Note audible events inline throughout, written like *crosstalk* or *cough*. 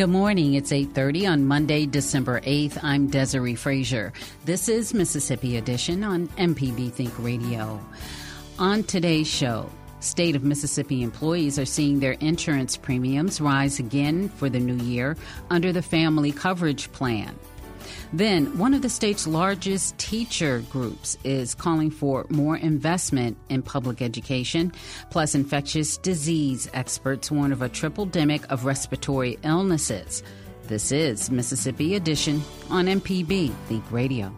Good morning. It's 8:30 on Monday, December 8th. I'm Desiree Frazier. This is Mississippi Edition on MPB Think Radio. On today's show, State of Mississippi employees are seeing their insurance premiums rise again for the new year under the Family Coverage Plan. Then, one of the state's largest teacher groups is calling for more investment in public education. Plus, infectious disease experts warn of a triple demic of respiratory illnesses. This is Mississippi Edition on MPB Think Radio.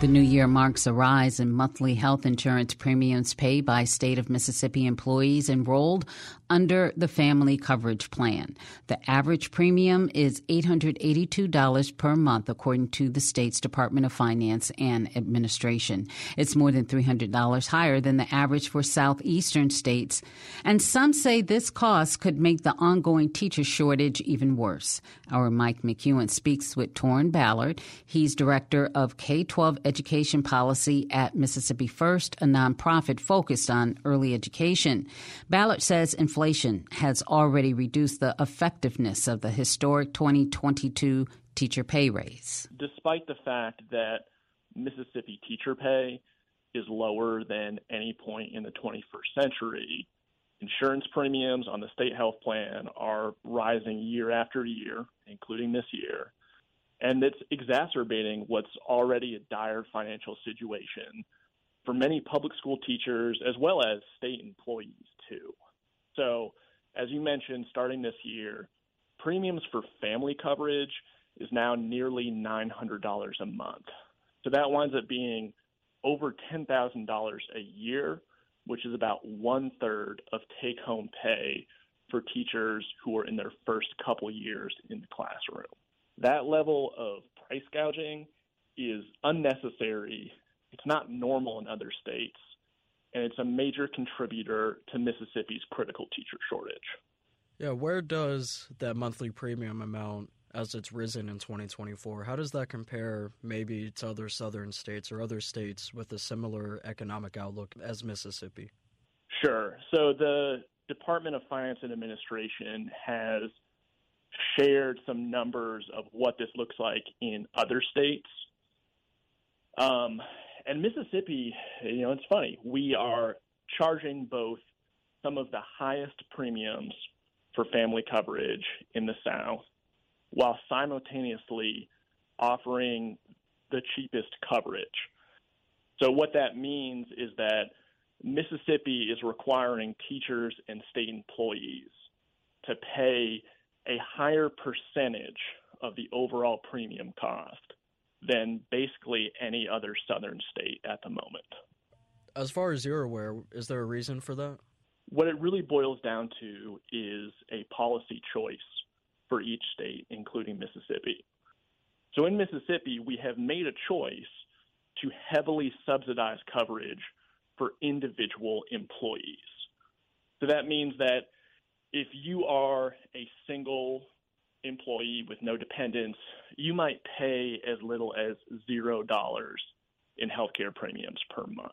The new year marks a rise in monthly health insurance premiums paid by state of Mississippi employees enrolled under the Family Coverage Plan. The average premium is $882 per month, according to the state's Department of Finance and Administration. It's more than $300 higher than the average for southeastern states, and some say this cost could make the ongoing teacher shortage even worse. Our Mike McEwen speaks with Toren Ballard. He's director of K 12 education policy at Mississippi First, a nonprofit focused on early education. Ballard says inflation inflation has already reduced the effectiveness of the historic 2022 teacher pay raise. Despite the fact that Mississippi teacher pay is lower than any point in the 21st century, insurance premiums on the state health plan are rising year after year, including this year. And it's exacerbating what's already a dire financial situation for many public school teachers as well as state employees, too. So, as you mentioned, starting this year, premiums for family coverage is now nearly $900 a month. So that winds up being over $10,000 a year, which is about one third of take home pay for teachers who are in their first couple years in the classroom. That level of price gouging is unnecessary. It's not normal in other states and it's a major contributor to Mississippi's critical teacher shortage. Yeah, where does that monthly premium amount as it's risen in 2024, how does that compare maybe to other southern states or other states with a similar economic outlook as Mississippi? Sure. So the Department of Finance and Administration has shared some numbers of what this looks like in other states. Um, and Mississippi, you know, it's funny. We are charging both some of the highest premiums for family coverage in the South while simultaneously offering the cheapest coverage. So, what that means is that Mississippi is requiring teachers and state employees to pay a higher percentage of the overall premium cost than basically any other southern state at the moment. As far as you're aware, is there a reason for that? What it really boils down to is a policy choice for each state, including Mississippi. So in Mississippi, we have made a choice to heavily subsidize coverage for individual employees. So that means that if you are a single employee with no dependents, you might pay as little as zero dollars in healthcare premiums per month.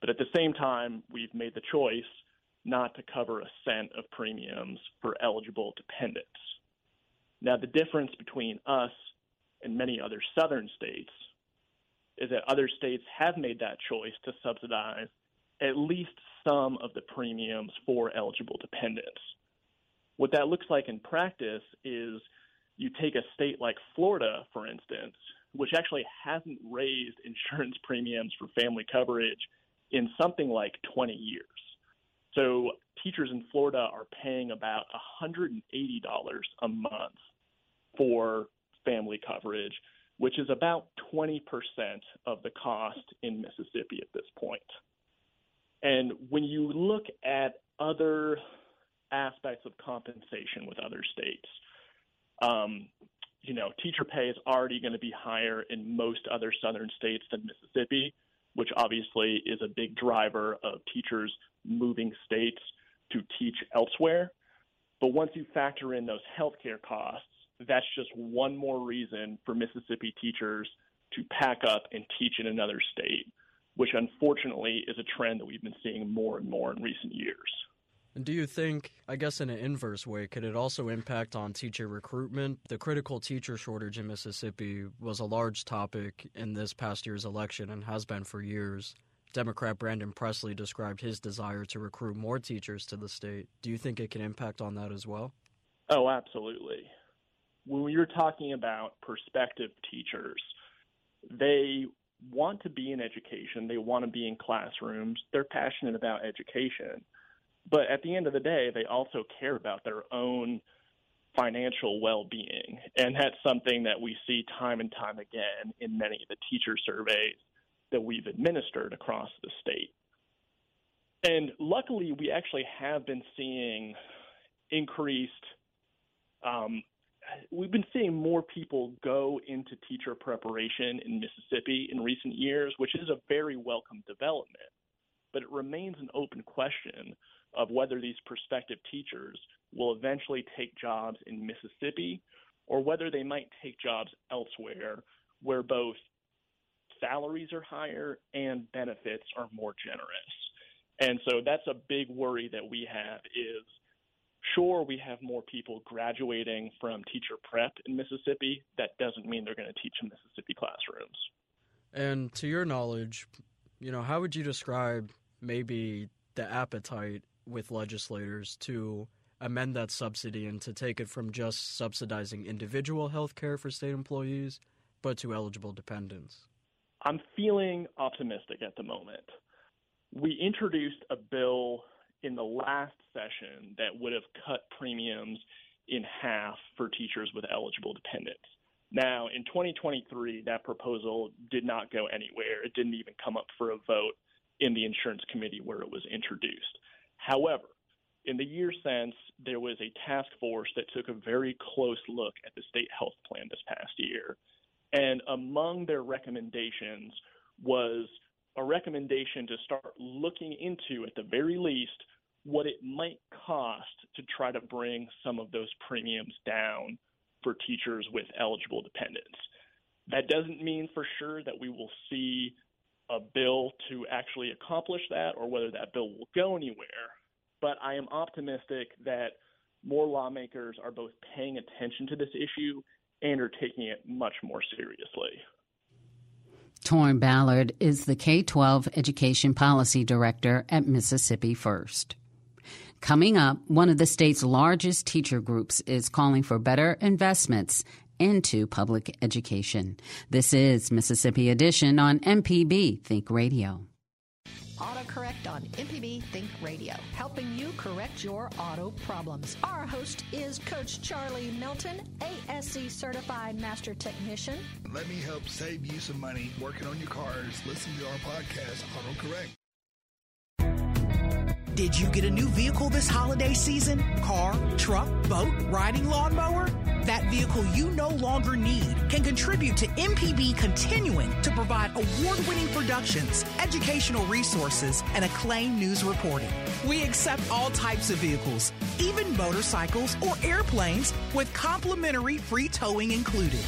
But at the same time, we've made the choice not to cover a cent of premiums for eligible dependents. Now, the difference between us and many other southern states is that other states have made that choice to subsidize at least some of the premiums for eligible dependents. What that looks like in practice is you take a state like Florida, for instance, which actually hasn't raised *laughs* insurance premiums for family coverage in something like 20 years. So teachers in Florida are paying about $180 a month for family coverage, which is about 20% of the cost in Mississippi at this point. And when you look at other compensation with other states, um, you know, teacher pay is already going to be higher in most other southern states than Mississippi, which obviously is a big driver of teachers moving states to teach elsewhere. But once you factor in those healthcare costs, that's just one more reason for Mississippi teachers to pack up and teach in another state, which unfortunately is a trend that we've been seeing more and more in recent years. And do you think, I guess in an inverse way, could it also impact on teacher recruitment? The critical teacher shortage in Mississippi was a large topic in this past year's election and has been for years. Democrat Brandon Presley described his desire to recruit more teachers to the state. Do you think it can impact on that as well? Oh, absolutely. When you're talking about prospective teachers, they want to be in education, they want to be in classrooms, they're passionate about education but at the end of the day, they also care about their own financial well being. And that's something that we see time and time again in many of the teacher surveys that we've administered across the state. And luckily, we actually have been seeing increased, um, we've been seeing more people go into teacher preparation in Mississippi in recent years, which is a very welcome development. But it remains an open question of whether these prospective teachers will eventually take jobs in Mississippi or whether they might take jobs elsewhere where both salaries are higher and benefits are more generous. And so that's a big worry that we have is sure we have more people graduating from teacher prep in Mississippi that doesn't mean they're going to teach in Mississippi classrooms. And to your knowledge, you know, how would you describe maybe the appetite with legislators to amend that subsidy and to take it from just subsidizing individual health care for state employees, but to eligible dependents? I'm feeling optimistic at the moment. We introduced a bill in the last session that would have cut premiums in half for teachers with eligible dependents. Now, in 2023, that proposal did not go anywhere. It didn't even come up for a vote in the insurance committee where it was introduced. However, in the year since, there was a task force that took a very close look at the state health plan this past year. And among their recommendations was a recommendation to start looking into, at the very least, what it might cost to try to bring some of those premiums down for teachers with eligible dependents. That doesn't mean for sure that we will see a bill to actually accomplish that or whether that bill will go anywhere. But I am optimistic that more lawmakers are both paying attention to this issue and are taking it much more seriously. Toren Ballard is the K 12 Education Policy Director at Mississippi First. Coming up, one of the state's largest teacher groups is calling for better investments into public education. This is Mississippi Edition on MPB Think Radio. AutoCorrect on MPB Think Radio, helping you correct your auto problems. Our host is Coach Charlie Milton, ASE certified master technician. Let me help save you some money working on your cars. Listen to our podcast, AutoCorrect. Did you get a new vehicle this holiday season? Car, truck, boat, riding lawnmower? That vehicle you no longer need can contribute to MPB continuing to provide award winning productions, educational resources, and acclaimed news reporting. We accept all types of vehicles, even motorcycles or airplanes, with complimentary free towing included.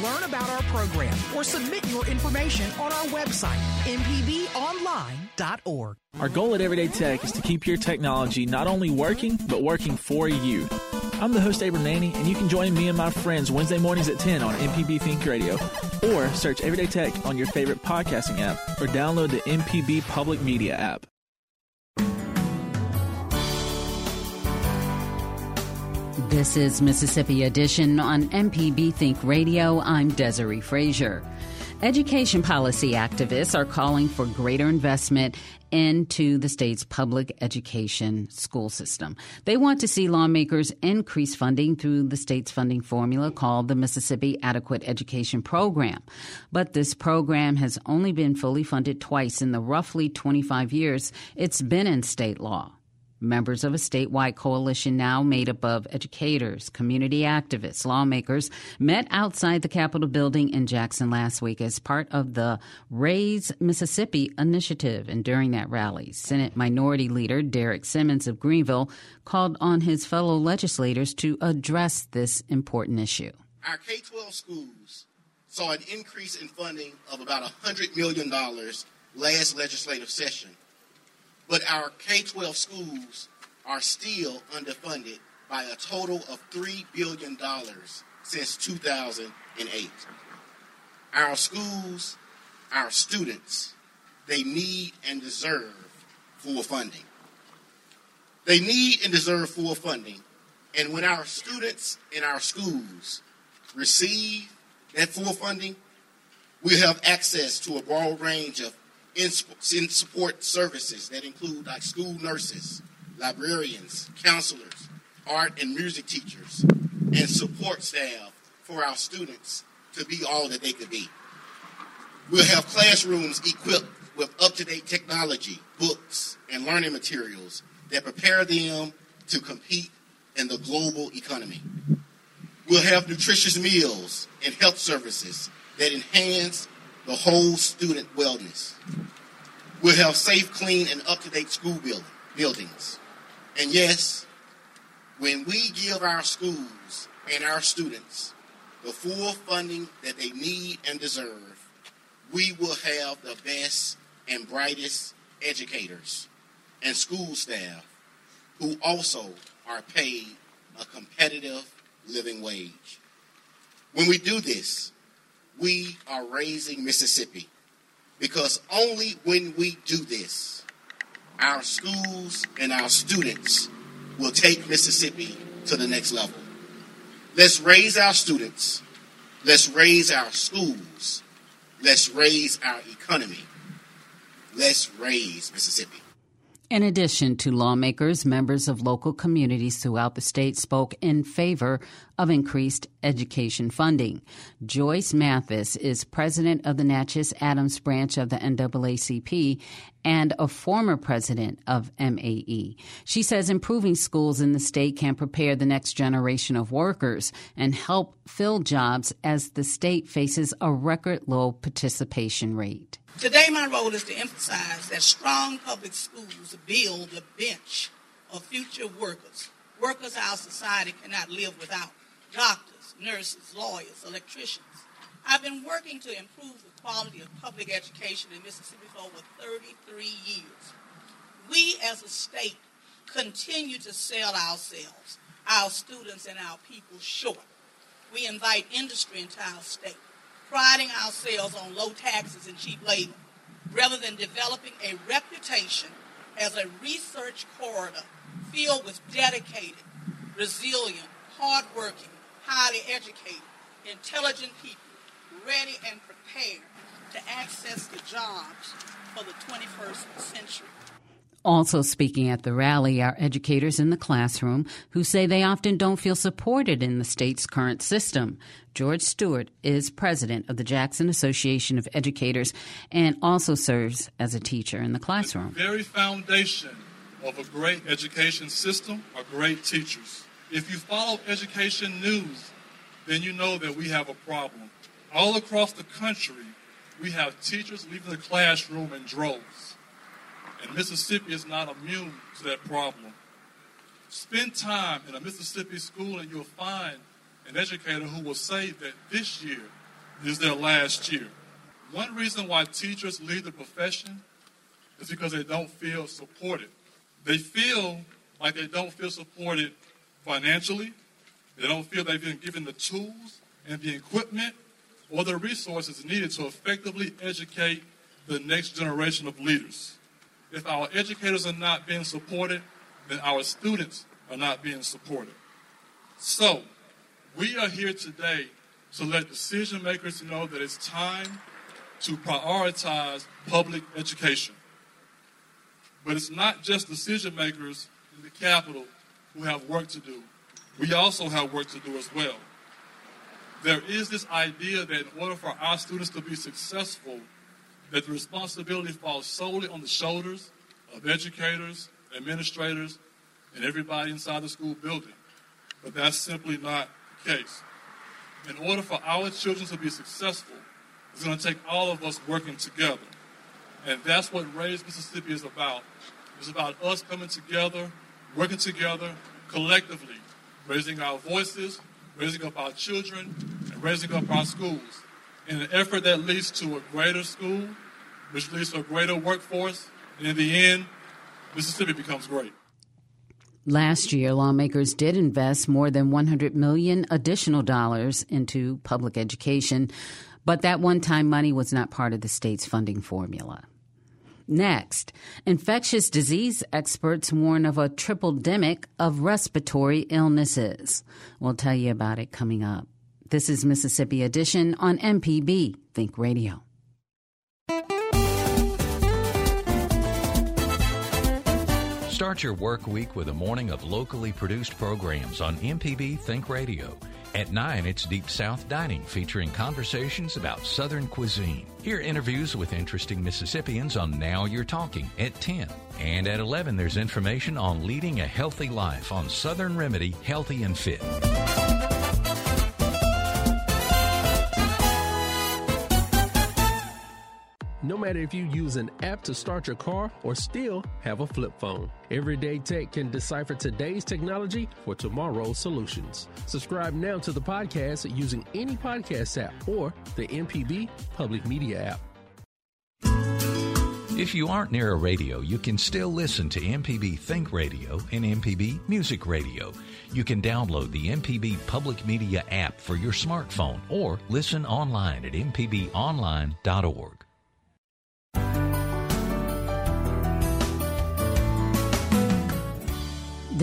Learn about our program or submit your information on our website, mpbonline.org. Our goal at Everyday Tech is to keep your technology not only working, but working for you. I'm the host, Abram Nanny, and you can join me and my friends Wednesday mornings at 10 on MPB Think Radio. Or search Everyday Tech on your favorite podcasting app or download the MPB Public Media app. This is Mississippi Edition on MPB Think Radio. I'm Desiree Frazier. Education policy activists are calling for greater investment into the state's public education school system. They want to see lawmakers increase funding through the state's funding formula called the Mississippi Adequate Education Program. But this program has only been fully funded twice in the roughly 25 years it's been in state law. Members of a statewide coalition now made up of educators, community activists, lawmakers met outside the Capitol building in Jackson last week as part of the Raise Mississippi initiative. And during that rally, Senate Minority Leader Derrick Simmons of Greenville called on his fellow legislators to address this important issue. Our K 12 schools saw an increase in funding of about $100 million last legislative session but our K 12 schools are still underfunded by a total of $3 billion since 2008. Our schools, our students, they need and deserve full funding. They need and deserve full funding. And when our students in our schools receive that full funding, we have access to a broad range of in, support services that include like school nurses, librarians, counselors, art and music teachers, and support staff for our students to be all that they could be. We'll have classrooms equipped with up to date technology, books, and learning materials that prepare them to compete in the global economy. We'll have nutritious meals and health services that enhance the whole student wellness. We'll have safe, clean, and up to date school building, buildings. And yes, when we give our schools and our students the full funding that they need and deserve, we will have the best and brightest educators and school staff who also are paid a competitive living wage. When we do this, we are raising Mississippi because only when we do this, our schools and our students will take Mississippi to the next level. Let's raise our students. Let's raise our schools. Let's raise our economy. Let's raise Mississippi. In addition to lawmakers, members of local communities throughout the state spoke in favor of increased education funding. Joyce Mathis is president of the Natchez Adams branch of the NAACP and a former president of MAE. She says improving schools in the state can prepare the next generation of workers and help fill jobs as the state faces a record low participation rate. Today, my role is to emphasize that strong public schools build the bench of future workers, workers our society cannot live without doctors, nurses, lawyers, electricians. I've been working to improve the quality of public education in Mississippi for over 33 years. We as a state continue to sell ourselves, our students, and our people short. We invite industry into our state priding ourselves on low taxes and cheap labor, rather than developing a reputation as a research corridor filled with dedicated, resilient, hardworking, highly educated, intelligent people ready and prepared to access the jobs for the 21st century. Also speaking at the rally are educators in the classroom who say they often don't feel supported in the state's current system. George Stewart is president of the Jackson Association of Educators and also serves as a teacher in the classroom. The very foundation of a great education system are great teachers. If you follow education news, then you know that we have a problem. All across the country, we have teachers leaving the classroom in droves and Mississippi is not immune to that problem. Spend time in a Mississippi school and you'll find an educator who will say that this year is their last year. One reason why teachers leave the profession is because they don't feel supported. They feel like they don't feel supported financially, They don't feel they've been given the tools and the equipment or the resources needed to effectively educate the next generation of leaders. If our educators are not being supported, then our students are not being supported. So, we are here today to let decision makers know that it's time to prioritize public education. But it's not just decision makers in the Capitol who have work to do. We also have work to do as well. There is this idea that in order for our students to be successful, that the responsibility falls solely on the shoulders of educators, administrators, and everybody inside the school building. But that's simply not the case. In order for our children to be successful, it's going to take all of us working together. And that's what Raise Mississippi is about. It's about us coming together, working together collectively, raising our voices, raising up our children, raising up our schools in an effort that leads to a greater school, which leads to a greater workforce, and in the end, Mississippi becomes great. Last year, lawmakers did invest more than 100 million additional dollars into public education, but that one-time money was not part of the state's funding formula. Next, infectious disease experts warn of a triple demic of respiratory illnesses. We'll tell you about it coming up. This is Mississippi Edition on MPB Think Radio. Start your work week with a morning of locally produced programs on MPB Think Radio. At 9, it's Deep South Dining featuring conversations about Southern cuisine. Hear interviews with interesting Mississippians on Now You're Talking at 10. And at 11, there's information on leading a healthy life on Southern Remedy Healthy and Fit. Matter if you use an app to start your car or still have a flip phone, Everyday Tech can decipher today's technology for tomorrow's solutions. Subscribe now to the podcast using any podcast app or the MPB Public Media app. If you aren't near a radio, you can still listen to MPB Think Radio and MPB Music Radio. You can download the MPB Public Media app for your smartphone or listen online at mpbonline.org.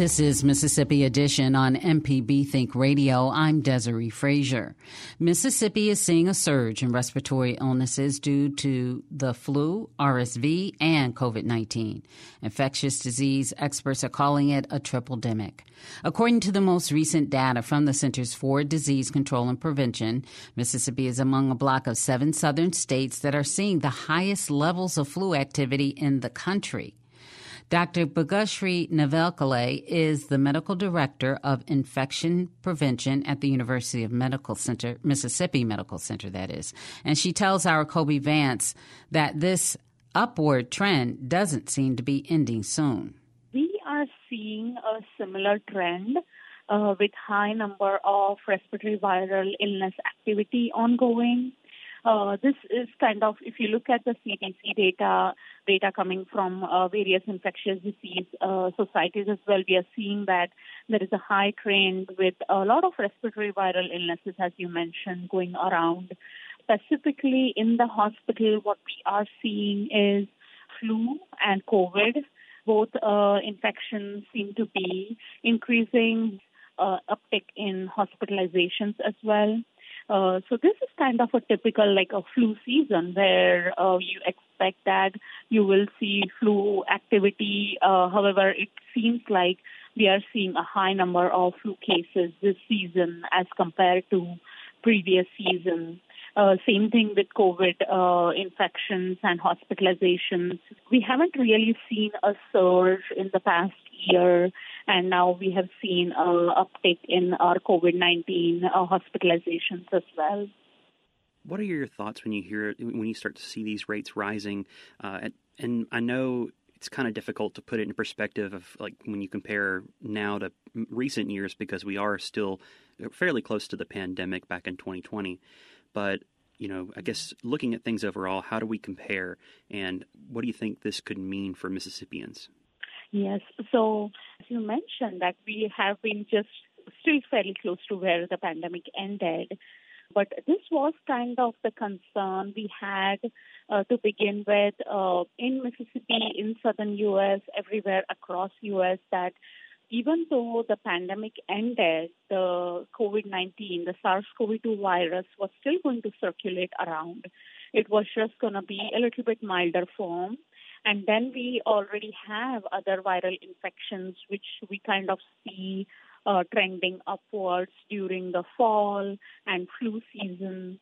This is Mississippi Edition on MPB Think Radio. I'm Desiree Frazier. Mississippi is seeing a surge in respiratory illnesses due to the flu, RSV, and COVID 19. Infectious disease experts are calling it a triple demic. According to the most recent data from the Centers for Disease Control and Prevention, Mississippi is among a block of seven southern states that are seeing the highest levels of flu activity in the country. Dr. Bhagyashri Navalkele is the medical director of infection prevention at the University of Medical Center, Mississippi Medical Center, that is. And she tells our Kobee Vance that this upward trend doesn't seem to be ending soon. We are seeing a similar trend uh, with high number of respiratory viral illness activity ongoing. Uh, this is kind of, if you look at the CDC data, data coming from uh, various infectious disease uh, societies as well, we are seeing that there is a high trend with a lot of respiratory viral illnesses, as you mentioned, going around. Specifically in the hospital, what we are seeing is flu and COVID. Both uh, infections seem to be increasing uh, uptick in hospitalizations as well. Uh, so this is kind of a typical like a flu season where uh, you expect that you will see flu activity. Uh, however, it seems like we are seeing a high number of flu cases this season as compared to previous season. Uh, same thing with COVID uh, infections and hospitalizations. We haven't really seen a surge in the past year, and now we have seen an uptick in our COVID 19 uh, hospitalizations as well. What are your thoughts when you hear when you start to see these rates rising? Uh, and, and I know it's kind of difficult to put it in perspective of like when you compare now to recent years because we are still fairly close to the pandemic back in 2020. But you know, I guess looking at things overall, how do we compare, and what do you think this could mean for Mississippians? Yes. So, as you mentioned, that we have been just still fairly close to where the pandemic ended. But this was kind of the concern we had uh, to begin with uh, in Mississippi, in southern U.S., everywhere across U.S. that even though the pandemic ended, the COVID 19, the SARS CoV 2 virus was still going to circulate around. It was just going to be a little bit milder form. And then we already have other viral infections, which we kind of see uh, trending upwards during the fall and flu season.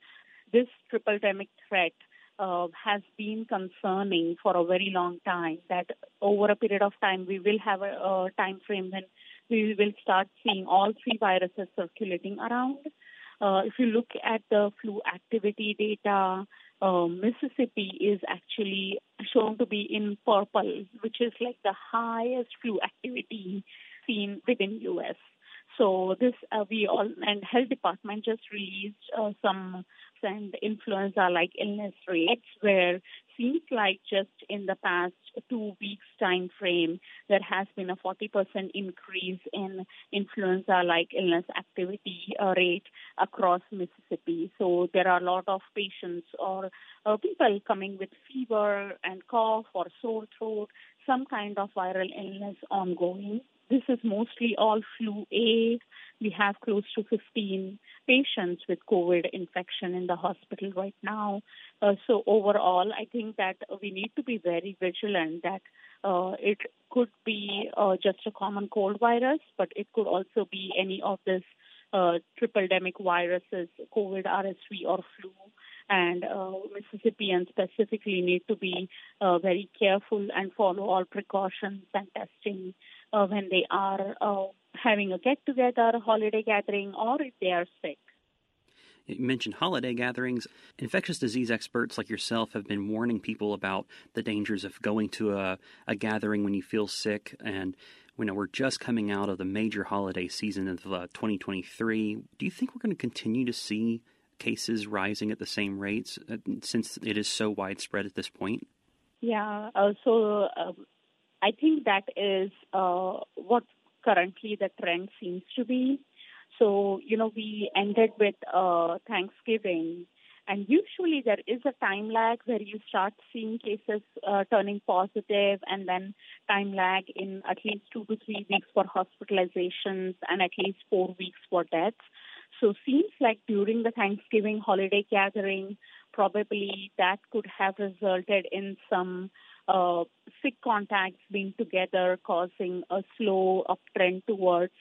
This triple demic threat uh, has been concerning for a very long time. That over a period of time, we will have a, a time frame when we will start seeing all three viruses circulating around. Uh, if you look at the flu activity data, uh, Mississippi is actually shown to be in purple, which is like the highest flu activity seen within U.S. So this uh, we all and health department just released uh, some and influenza like illness rates where seems like just in the past two weeks time frame there has been a 40% increase in influenza like illness activity uh, rate across Mississippi. So there are a lot of patients or uh, people coming with fever and cough or sore throat, some kind of viral illness ongoing. This is mostly all flu A. We have close to 15 patients with COVID infection in the hospital right now. Uh, so overall, I think that we need to be very vigilant that uh, it could be uh, just a common cold virus, but it could also be any of this uh, triple demic viruses, COVID, RSV, or flu. And uh, Mississippians specifically need to be uh, very careful and follow all precautions and testing uh, when they are uh, having a get together, holiday gathering, or if they are sick. You mentioned holiday gatherings. Infectious disease experts like yourself have been warning people about the dangers of going to a, a gathering when you feel sick. And you know, we're just coming out of the major holiday season of uh, 2023. Do you think we're going to continue to see cases rising at the same rates uh, since it is so widespread at this point? Yeah. Uh, so uh, I think that is uh, what currently the trend seems to be. So, you know, we ended with uh, Thanksgiving, and usually there is a time lag where you start seeing cases uh, turning positive, and then time lag in at least two to three weeks for hospitalizations and at least four weeks for deaths. So, seems like during the Thanksgiving holiday gathering, probably that could have resulted in some uh, sick contacts being together, causing a slow uptrend towards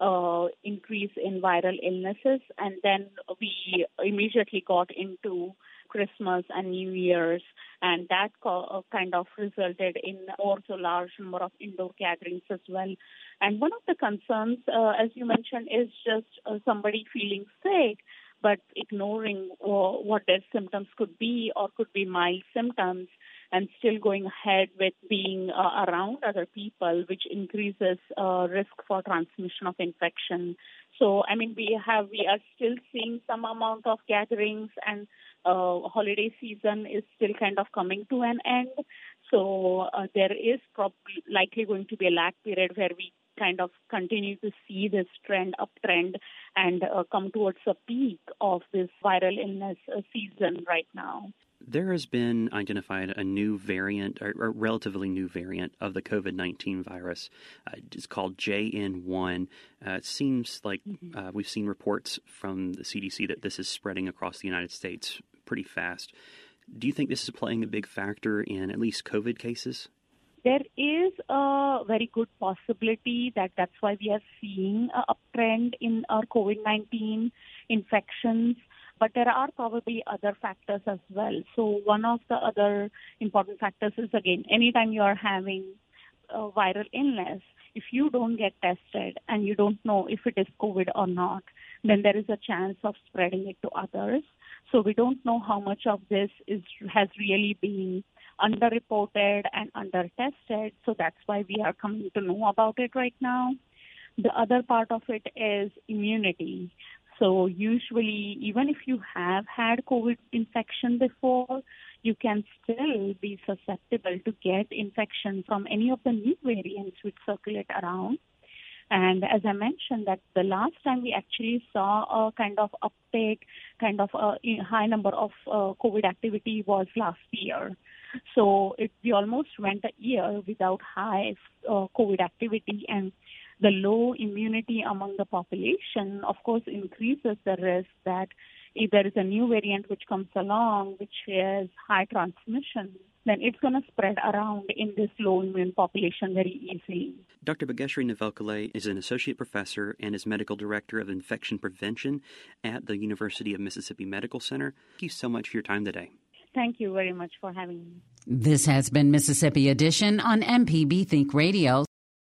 uh, increase in viral illnesses. And then we immediately got into Christmas and New Year's, and that co- uh, kind of resulted in also large number of indoor gatherings as well. And one of the concerns, uh, as you mentioned, is just uh, somebody feeling sick but ignoring uh, what their symptoms could be or could be mild symptoms and still going ahead with being uh, around other people, which increases uh, risk for transmission of infection. So, I mean, we have we are still seeing some amount of gatherings, and uh, holiday season is still kind of coming to an end. So, uh, there is probably likely going to be a lag period where we kind of continue to see this trend uptrend and uh, come towards a peak of this viral illness uh, season right now. There has been identified a new variant, or, a relatively new variant of the COVID 19 virus. Uh, it's called JN1. Uh, it seems like mm-hmm. uh, we've seen reports from the CDC that this is spreading across the United States pretty fast. Do you think this is playing a big factor in at least COVID cases? There is a very good possibility that that's why we are seeing a uptrend in our COVID 19 infections but there are probably other factors as well. So one of the other important factors is again, anytime you are having a viral illness, if you don't get tested and you don't know if it is COVID or not, then there is a chance of spreading it to others. So we don't know how much of this is has really been underreported and undertested. So that's why we are coming to know about it right now. The other part of it is immunity. So usually, even if you have had COVID infection before, you can still be susceptible to get infection from any of the new variants which circulate around. And as I mentioned, that the last time we actually saw a kind of uptake, kind of a high number of uh, COVID activity was last year. So it, we almost went a year without high uh, COVID activity, and the low immunity among the population, of course, increases the risk that if there is a new variant which comes along, which has high transmission, then it's going to spread around in this low immune population very easily. Dr. Bhagyashri Navalkele is an associate professor and is medical director of infection prevention at the University of Mississippi Medical Center. Thank you so much for your time today. Thank you very much for having me. This has been Mississippi Edition on MPB Think Radio.